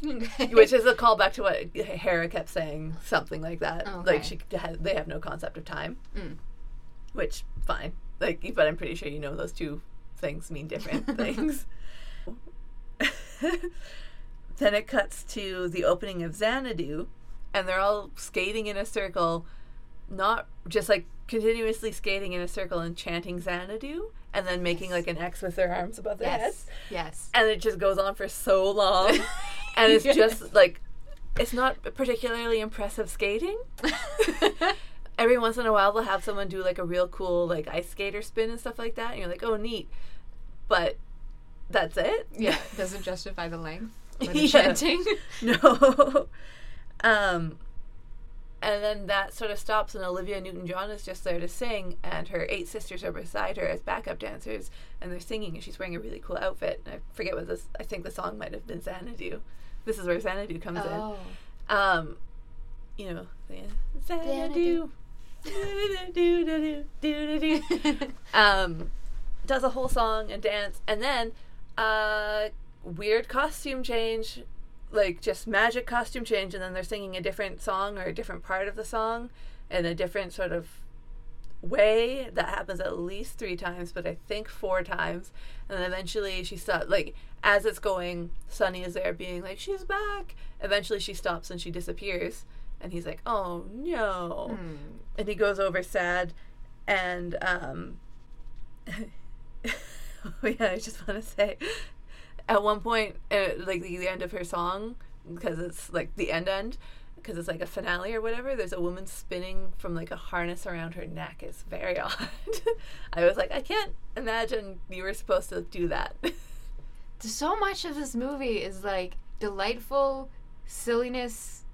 Which is a callback to what Hera kept saying, something like that. Okay. Like she, ha- they have no concept of time. Mm. Which fine, like, but I'm pretty sure you know those two things mean different [laughs] things. [laughs] then it cuts to the opening of Xanadu, and they're all skating in a circle, not just like continuously skating in a circle and chanting Xanadu, and then making like an X with their arms above their heads yes. Yes. and it just goes on for so long [laughs] and it's Yes. just like it's not particularly impressive skating [laughs] every once in a while they'll have someone do like a real cool like ice skater spin and stuff like that and you're like oh neat but that's it yeah. [laughs] Doesn't justify the length. Or the Yeah. chanting. no um and then that sort of stops and olivia newton-john is just there to sing and her eight sisters are beside her as backup dancers and they're singing and she's wearing a really cool outfit. And i forget what this i think the song might have been xanadu. This is where xanadu comes Oh. in um you know the xanadu. [laughs] Um does a whole song and dance. And then uh weird costume change like just magic costume change and then they're singing a different song or a different part of the song in a different sort of way that happens at least three times but i think four times. And then eventually she stops like as it's going sonny is there being like she's back. Eventually she stops and she disappears and he's like oh no. Hmm. and he goes over sad and um [laughs] oh yeah i just want to say at one point uh, like the, the end of her song because it's like the end end because it's like a finale or whatever there's a woman spinning from like a harness around her neck it's very [laughs] odd i was like i can't imagine you were supposed to do that [laughs] So much of this movie is like delightful silliness,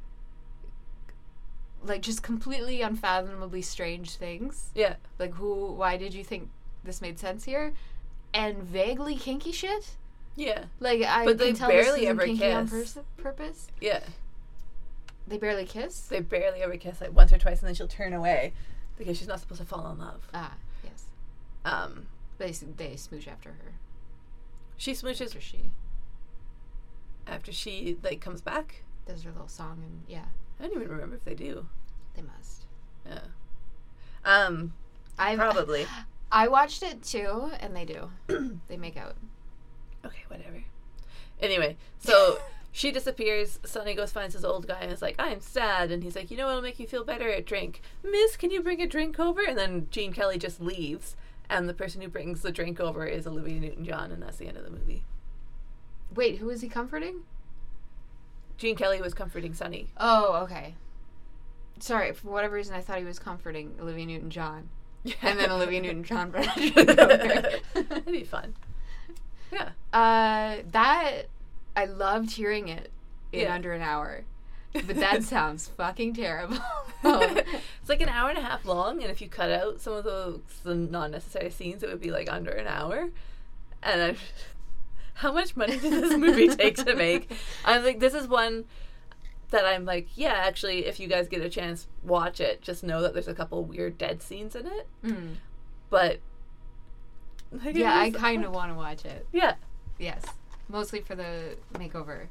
like just completely unfathomably strange things. yeah Like who? Why did you think this made sense here? And vaguely kinky shit. Yeah Like I But they tell barely ever kinky on kiss. pers- purpose. yeah They barely kiss. they barely ever kiss like once or twice and then she'll turn away because she's not supposed to fall in love ah, yes. um They they smooch after her. she smooches After she after she like comes back does her little song and yeah, i don't even remember if they do they must. yeah um I probably [gasps] I watched it too, and they do. [clears throat] they make out. Okay, whatever. Anyway, so [laughs] she disappears. Sonny goes finds his old guy and is like, "I'm sad," and he's like, "You know what'll make you feel better? A drink, Miss. Can you bring a drink over?" And then Gene Kelly just leaves, and the person who brings the drink over is Olivia Newton-John, and that's the end of the movie. Wait, who is he comforting? Gene Kelly was comforting Sonny. Oh, okay. Sorry, for whatever reason, I thought he was comforting Olivia Newton-John, [laughs] and then Olivia Newton-John brought [laughs] a drink over. That'd be fun. Yeah. Uh, that I loved hearing it in Yeah. under an hour, [laughs] but that sounds fucking terrible. [laughs] it's like an hour and a half long, and if you cut out some of those the non-necessary scenes, it would be like under an hour. And I, [laughs] how much money did this movie take to make? I'm like, this is one. that I'm like, yeah, actually, if you guys get a chance, watch it. Just know that there's a couple weird dead scenes in it. Mm. But like, Yeah, I kind of want to watch it. yeah, Yes, mostly for the makeover,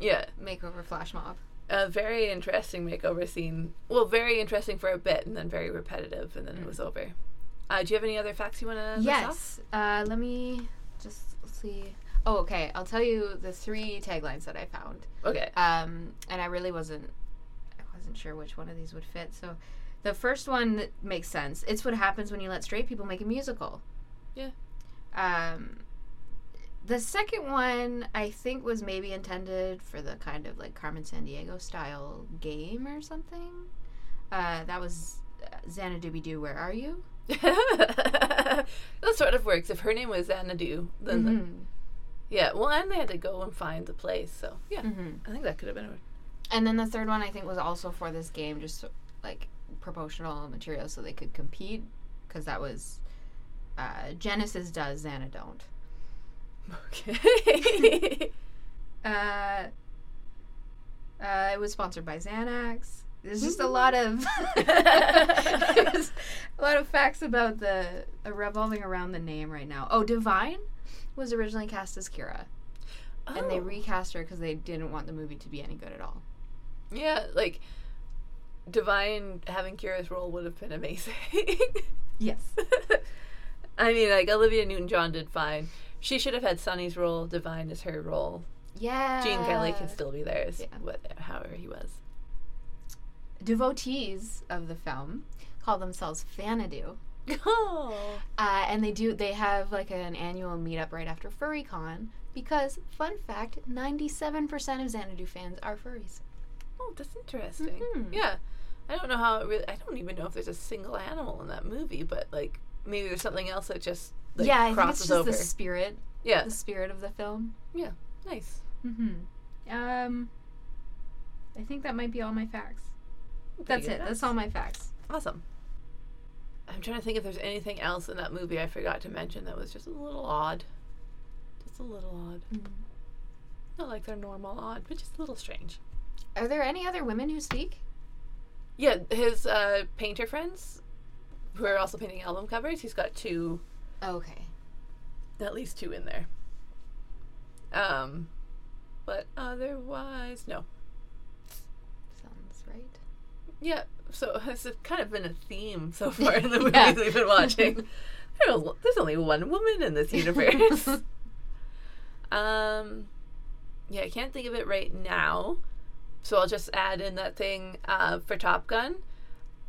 yeah. makeover flash mob. A very interesting makeover scene. Well, very interesting for a bit, and then very repetitive, and then it was over. Uh, do you have any other facts you want to? Yes. Uh, let me just see. Oh, okay. I'll tell you the three taglines that I found. Okay. Um, and I really wasn't, I wasn't sure which one of these would fit. So, the first one that makes sense. It's what happens when you let straight people make a musical. Yeah. Um, the second one I think was maybe intended for the kind of like Carmen Sandiego style game or something. Uh, that was uh, Xanadu Doo. Where are you? [laughs] that sort of works. If her name was Xana Xanadu, then the- Mhm. yeah. Well, and they had to go and find the place, so yeah. Mhm. I think that could have been. A, And then the third one I think was also for this game, just like promotional material so they could compete, because that was uh, Genesis does, Xana don't. okay. [laughs] Uh, uh, it was sponsored by Xanax. There's just a lot of [laughs] a lot of facts about the uh, revolving around the name right now. Oh, Divine was originally cast as Kira, and they Oh. recast her because they didn't want the movie to be any good at all. Yeah, like Divine having Kira's role would have been amazing. [laughs] Yes. I mean, like Olivia Newton-John did fine. She should have had Sonny's role. Divine is her role. Yeah. Gene Kelly can still be theirs, yeah. however he was. devotees of the film call themselves Fanadu. Oh, [laughs] Uh, and they do they have like an annual meetup right after FurryCon because fun fact, 97% of Xanadu fans are furries. oh, that's interesting. Mhm. Yeah, I don't know how it really. I don't even know if there's a single animal in that movie, but like maybe there's something else that just like, yeah, I think it's just over. the spirit, yeah, the spirit of the film. yeah, nice. Mm-hmm. Um, I think that might be all my facts. That's it. good. That's all my facts. Awesome. I'm trying to think if there's anything else in that movie I forgot to mention that was just a little odd. Just a little odd. Mhm. Not like they're normal odd, but just a little strange. Are there any other women who speak? Yeah, his uh, painter friends, who are also painting album covers, he's got two, Okay. at least two in there. Um, but otherwise, no. Sounds right. Yeah, so [laughs] it's kind of been a theme so [laughs] far in the movies Yeah. we've been watching. [laughs] There's there's only one woman in this universe. um, yeah, I can't think of it right now, so I'll just add in that thing uh, for Top Gun.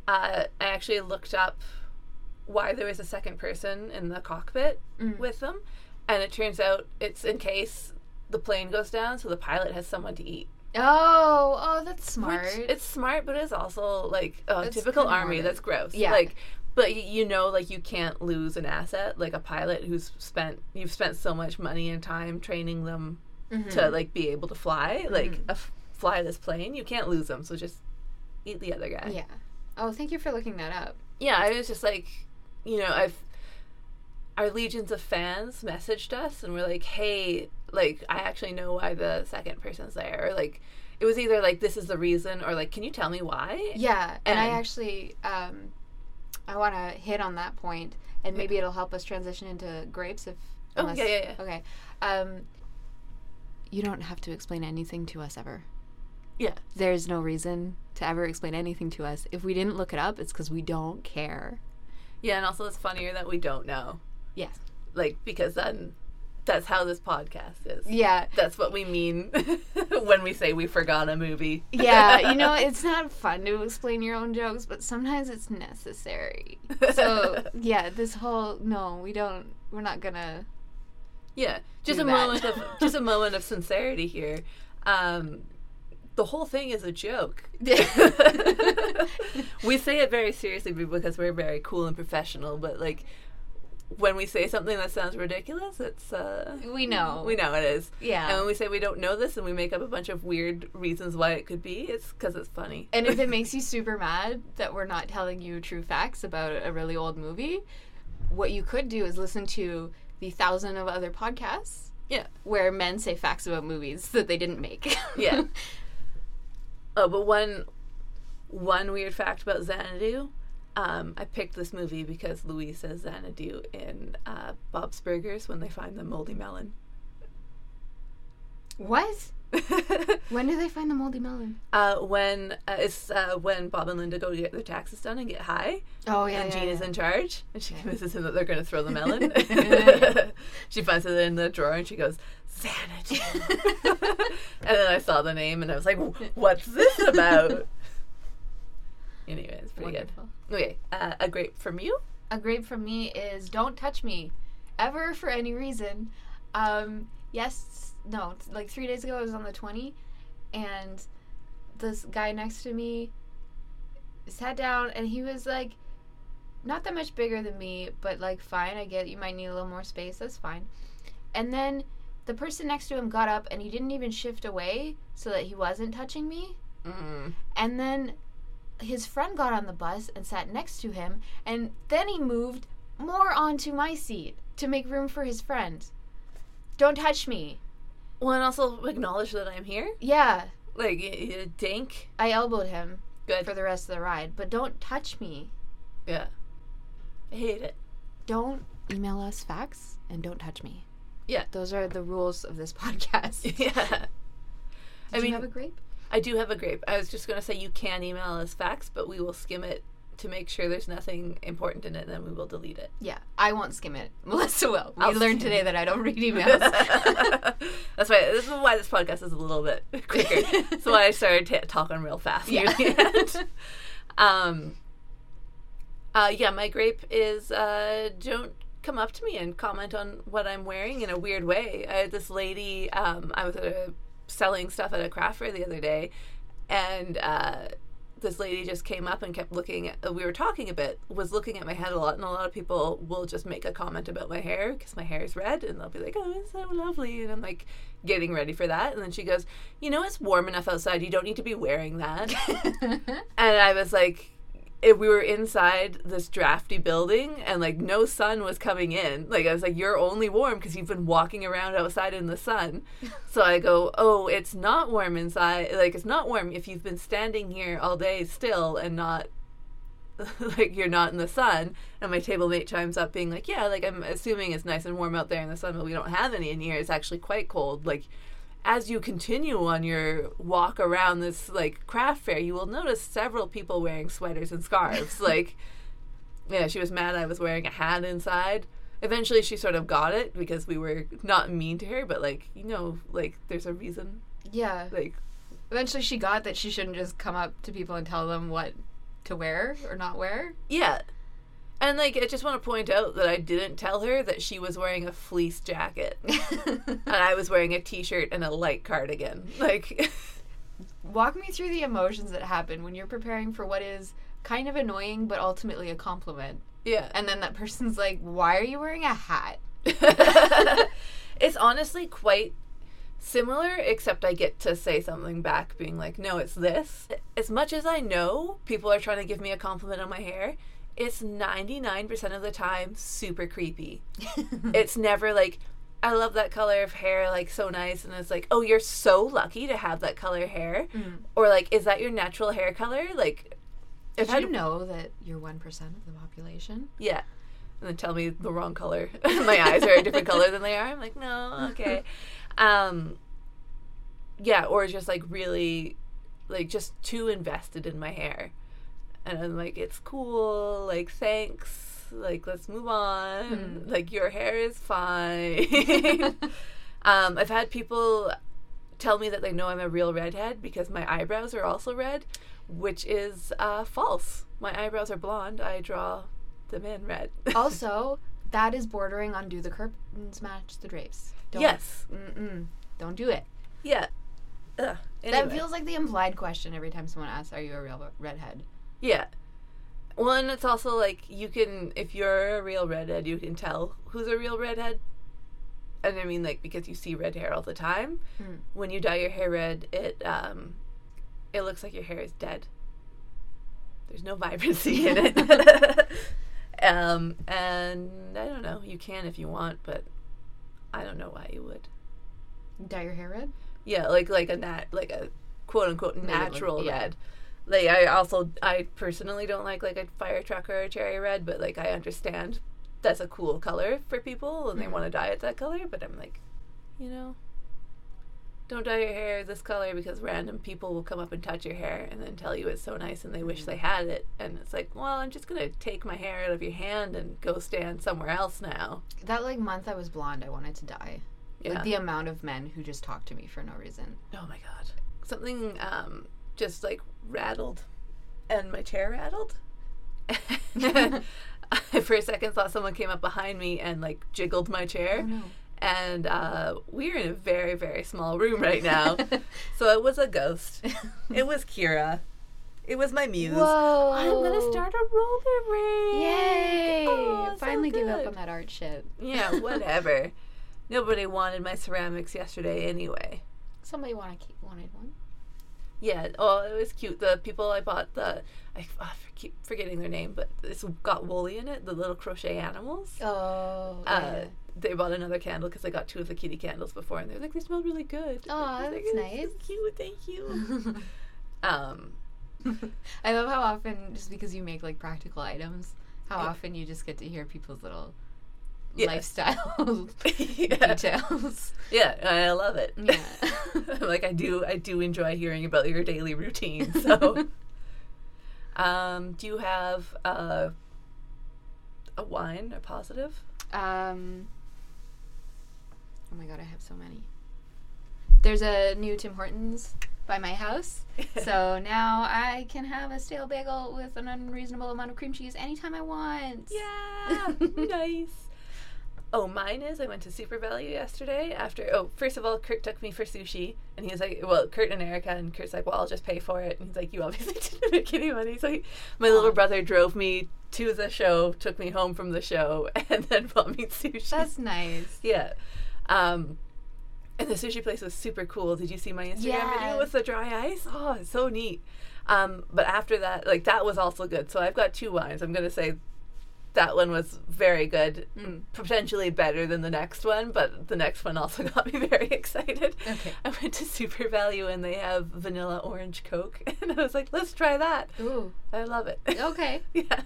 Uh, I actually looked up why there was a second person in the cockpit Mm. with them, and it turns out it's in case the plane goes down, so the pilot has someone to eat. Oh, oh, that's smart. Which it's smart, but it's also like oh, That's typical army. That's gross. Yeah. Like, but you know, like you can't lose an asset like a pilot who's spent you've spent so much money and time training them Mhm. to like be able to fly, like Mhm. a f- fly this plane. You can't lose them, so just eat the other guy. Yeah. Oh, thank you for looking that up. Yeah, I was just like, you know, I've our legions of fans messaged us and we're like, "Hey, like I actually know why the second person's there." Or like it was either like this is the reason or like can you tell me why? Yeah, and I actually, um, I want to hit on that point, and maybe it'll help us transition into grapes if. Oh, yeah, yeah, yeah. Okay. Um, you don't have to explain anything to us ever. Yeah. There's no reason to ever explain anything to us. If we didn't look it up, it's because we don't care. Yeah, and also it's funnier that we don't know. Yes. Like because then that's how this podcast is. Yeah. That's what we mean [laughs] when we say we forgot a movie. Yeah, [laughs] you know, it's not fun to explain your own jokes, but sometimes it's necessary. So, [laughs] yeah, this whole no, we don't we're not gonna Yeah, just a that. moment of just a moment of sincerity here. Um, the whole thing is a joke. [laughs] we say it very seriously because we're very cool and professional, but like when we say something that sounds ridiculous, it's uh, We know. we know it is. Yeah. And when we say we don't know this and we make up a bunch of weird reasons why it could be, it's because it's funny. And if it [laughs] makes you super mad that we're not telling you true facts about a really old movie, what you could do is listen to the thousand of other podcasts yeah, where men say facts about movies that they didn't make. Yeah. [laughs] Oh, but one one weird fact about Xanadu. Um, I picked this movie because Louise says Xanadu in uh, Bob's Burgers when they find the moldy melon. What? [laughs] When do they find the moldy melon? uh, when uh, it's uh, when Bob and Linda go to get their taxes done and get high, Oh yeah, and yeah, Jean is in charge, and she convinces him that they're going to throw the melon. [laughs] [laughs] She finds it in the drawer and she goes, And then I saw the name and I was like, what's this about? anyway, it's pretty Wonderful. good. Okay, uh, a grape from you? A grape from me is don't touch me, ever for any reason. Um, yes, no, like three days ago I was on the twenty, and this guy next to me sat down and he was like, not that much bigger than me, but like fine, I get you might need a little more space. That's fine. And then the person next to him got up and he didn't even shift away so that he wasn't touching me. Mm. And then his friend got on the bus and sat next to him, and then he moved more onto my seat to make room for his friend. Don't touch me. Well, and also acknowledge that I'm here. Yeah, Like, y- y- dink. I elbowed him Good. for the rest of the ride, but don't touch me. yeah. I hate it. Don't email us facts and don't touch me. Yeah. Those are the rules of this [laughs] podcast. Did [laughs] yeah. I you mean, have a grape? I do have a grape. I was just going to say you can email us facts, but we will skim it to make sure there's nothing important in it, and then we will delete it. Yeah, I won't skim it. [laughs] Melissa will. We I'll learned today that I don't read emails. That's why. This is why this podcast is a little bit quicker. That's why I started ta talking real fast. Yeah. um. Uh, yeah, my grape is uh, don't come up to me and comment on what I'm wearing in a weird way. I had this lady. Um, I was a, selling stuff at a craft fair the other day, and uh, this lady just came up and kept looking at we were talking a bit was looking at my head a lot and a lot of people will just make a comment about my hair because my hair is red and they'll be like oh it's so lovely and i'm like getting ready for that and then she goes you know it's warm enough outside you don't need to be wearing that [laughs] and i was like if we were inside this drafty building and like no sun was coming in like i was like you're only warm because you've been walking around outside in the sun. [laughs] So i go oh it's not warm inside like it's not warm if you've been standing here all day still and not [laughs] like you're not in the sun. And my table mate chimes up being like yeah like i'm assuming it's nice and warm out there in the sun but we don't have any in here. It's actually quite cold. Like as you continue on your walk around this like craft fair, you will notice several people wearing sweaters and scarves. [laughs] like, yeah, she was mad I was wearing a hat inside. Eventually, she sort of got it because we were not mean to her, but like, you know, like there's a reason. yeah. Like, Eventually, she got that she shouldn't just come up to people and tell them what to wear or not wear. yeah. And like, I just want to point out that I didn't tell her that she was wearing a fleece jacket [laughs] and I was wearing a t-shirt and a light cardigan. [laughs] Like, Walk me through the emotions that happen when you're preparing for what is kind of annoying but ultimately a compliment. yeah. And then that person's like, Why are you wearing a hat? [laughs] it's honestly quite similar, except I get to say something back, being like, no, it's this. As much as I know people are trying to give me a compliment on my hair, it's 99% of the time super creepy. [laughs] it's never like, I love that color of hair, like so nice. And it's like, oh, you're so lucky to have that color hair. Or like, is that your natural hair color? Like, Did if I you know that you're 1% of the population? Yeah. And then tell me the wrong color. [laughs] My eyes are a different color than they are. I'm like, no, okay. [laughs] Um, yeah, or just like really, like just too invested in my hair. And I'm like, it's cool. Like, thanks. Like, let's move on. Like, your hair is fine. [laughs] um, I've had people tell me that they know I'm a real redhead because my eyebrows are also red, which is uh, false. My eyebrows are blonde. I draw them in red. [laughs] also, that is bordering on do the curtains match the drapes? Don't, yes. Mm-mm. Don't do it. Yeah. Ugh. That feels like the implied question every time someone asks, Are you a real redhead? Yeah. And it's also like you can, if you're a real redhead, you can tell who's a real redhead. And I mean, like because you see red hair all the time. Mm. When you dye your hair red, it um, it looks like your hair is dead. There's no [laughs] vibrancy in it. [laughs] um, and I don't know. You can if you want, but I don't know why you would. Dye your hair red? Yeah, like like a nat, like a quote unquote it look- natural yeah. red. Like I also I personally don't like like a fire truck or a cherry red, but like I understand that's a cool color for people and they Mhm. want to dye it that color. But I'm like, you know, don't dye your hair this color because random people will come up and touch your hair and then tell you it's so nice and they wish they had it. And it's like, well, I'm just gonna take my hair out of your hand and go stand somewhere else now. That like month I was blonde, I wanted to die. Yeah. Like the amount of men who just talk to me for no reason. Oh my god. Something um just like rattled and my chair rattled. I [laughs] [laughs] for a second thought someone came up behind me and like jiggled my chair. Oh no. And uh, we're in a very, very small room right now. [laughs] so it was a ghost. It was Kira. It was my muse. Whoa! I'm gonna start a roller rink. Yay! Oh, so Finally give up on that art shit. Yeah, whatever. Nobody wanted my ceramics yesterday anyway. Somebody want to keep wanted one. Yeah, oh, it was cute. The people I bought the I, I keep forgetting their name, but it's got woolly in it. The little crochet animals. Oh. Uh, they bought another candle because I got two of the kitty candles before, and they're like, they smell really good. Oh, like, that's "It's so nice." Cute, thank you. [laughs] um, I love how often, just because you make like practical items, how often you just get to hear people's little Yeah. lifestyle [laughs] [laughs] yeah, details. yeah, I love it. Yeah. [laughs] like I do, I do enjoy hearing about your daily routine. So, um, do you have uh, a wine, a positive? Um. Oh my god, I have so many. There's a new Tim Hortons by my house, so now I can have a stale bagel with an unreasonable amount of cream cheese anytime I want. Yeah, nice. Oh, mine is I went to Super Value yesterday after. Oh, first of all, Kurt took me for sushi, and he was like, "Well, Kurt and Erica," and Kurt's like, "Well, I'll just pay for it." And he's like, "You obviously [laughs] didn't make any money." So he, my little brother drove me to the show, took me home from the show, [laughs] and then bought me sushi. That's nice. [laughs] yeah. Um, and the sushi place was super cool. Did you see my Instagram Yeah. video with the dry ice? Oh, it's so neat. Um, but after that, like that was also good. So I've got two wines. I'm gonna say that one was very good, Mm. potentially better than the next one. But the next one also [laughs] got me very excited. Okay. I went to Super Value and they have vanilla orange Coke, [laughs] and I was like, let's try that. Ooh. I love it. Okay. [laughs] yeah.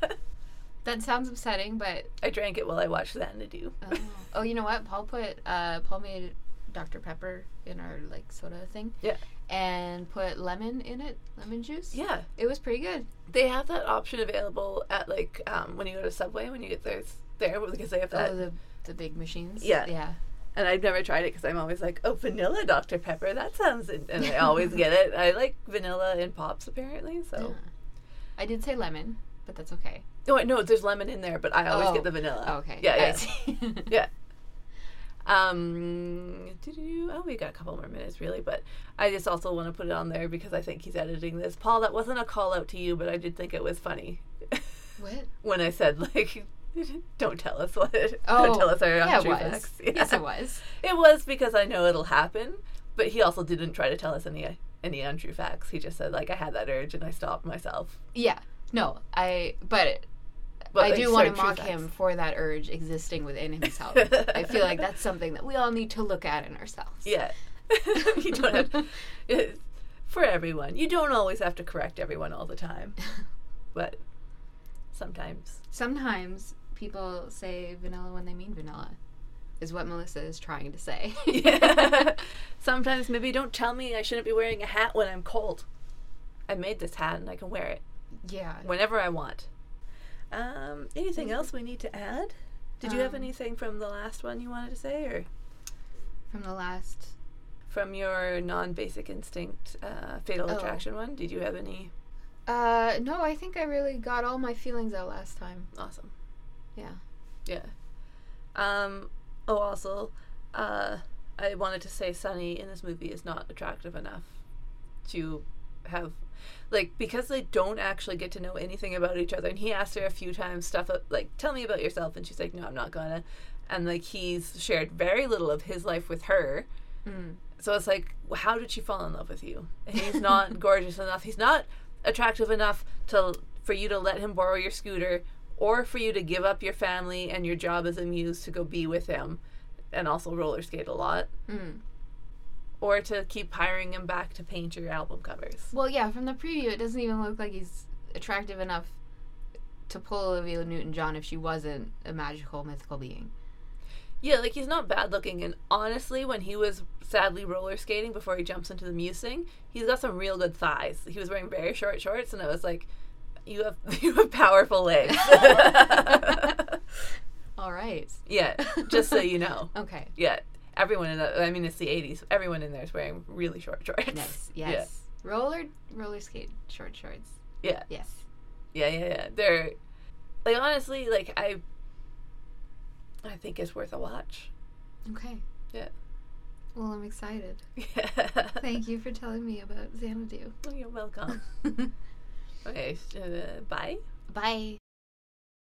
That sounds upsetting, but I drank it while I watched Xanadu. oh, oh you know what? Paul put uh, Paul made Dr Pepper in our like soda thing. Yeah. And put lemon in it, lemon juice. Yeah. It was pretty good. They have that option available at like um, when you go to Subway when you get there there because they have that. oh, the the big machines. Yeah. Yeah. and I've never tried it because I'm always like, oh, vanilla Dr Pepper. That sounds, in-" and I always [laughs] get it. I like vanilla in pops apparently. So Yeah. I did say lemon, but that's okay. no, I- no, there's lemon in there, but I always Oh. get the vanilla. Oh, okay. Yeah, yeah. [laughs] Yeah. Um, oh, we got a couple more minutes, really, but I just also want to put it on there because I think he's editing this. Paul, that wasn't a call out to you, but I did think it was funny what? [laughs] when I said like, [laughs] "Don't tell us what, Oh, don't tell us our yeah, it untrue was. facts." [laughs] Yes, it was. It was because I know it'll happen, but he also didn't try to tell us any any untrue facts. He just said like, "I had that urge and I stopped myself." Yeah. No, I. But But I do want to mock facts. him for that urge existing within himself. [laughs] I feel like that's something that we all need to look at in ourselves. Yeah. [laughs] you don't have it's uh, for everyone. You don't always have to correct everyone all the time, [laughs] but sometimes. Sometimes people say vanilla when they mean vanilla, is what Melissa is trying to say. Yeah. sometimes maybe don't tell me I shouldn't be wearing a hat when I'm cold. I made this hat and I can wear it yeah. whenever I want. Um, anything else we need to add? Did you have Um, anything from the last one you wanted to say, or From the last. from your non-basic instinct uh, fatal Oh. attraction one? Did you have any? Uh, no, I think I really got all my feelings out last time. Awesome. Yeah. Yeah. Um. Oh, also, uh, I wanted to say Sonny in this movie is not attractive enough to have, like, because they don't actually get to know anything about each other. And he asked her a few times stuff uh, like, "Tell me about yourself," and she's like, "No, I'm not gonna." And like he's shared very little of his life with her. Mm. So it's like, how did she fall in love with you? And he's not [laughs] gorgeous enough. He's not attractive enough to for you to let him borrow your scooter, or for you to give up your family and your job as a muse to go be with him, and also roller skate a lot. Mm. Or to keep hiring him back to paint your album covers. Well, yeah, from the preview, it doesn't even look like he's attractive enough to pull Olivia Newton John if she wasn't a magical, mythical being. Yeah, like he's not bad looking, and honestly, when he was sadly roller skating before he jumps into the musing, he's got some real good thighs. He was wearing very short shorts, and I was like, "You have [laughs] you have powerful legs." [laughs] [laughs] All right. yeah, just so you know. Okay. Yeah, everyone in the I mean it's the '80s. Everyone in there is wearing really short shorts. Nice. [laughs] Yes. Roller roller skate short shorts. Yeah. Yes. Yeah, yeah, yeah. They're like honestly, like I I think it's worth a watch. Okay. Yeah. Well, I'm excited. [laughs] Yeah. Thank you for telling me about Xanadu. You're welcome. [laughs] okay, uh, bye. Bye.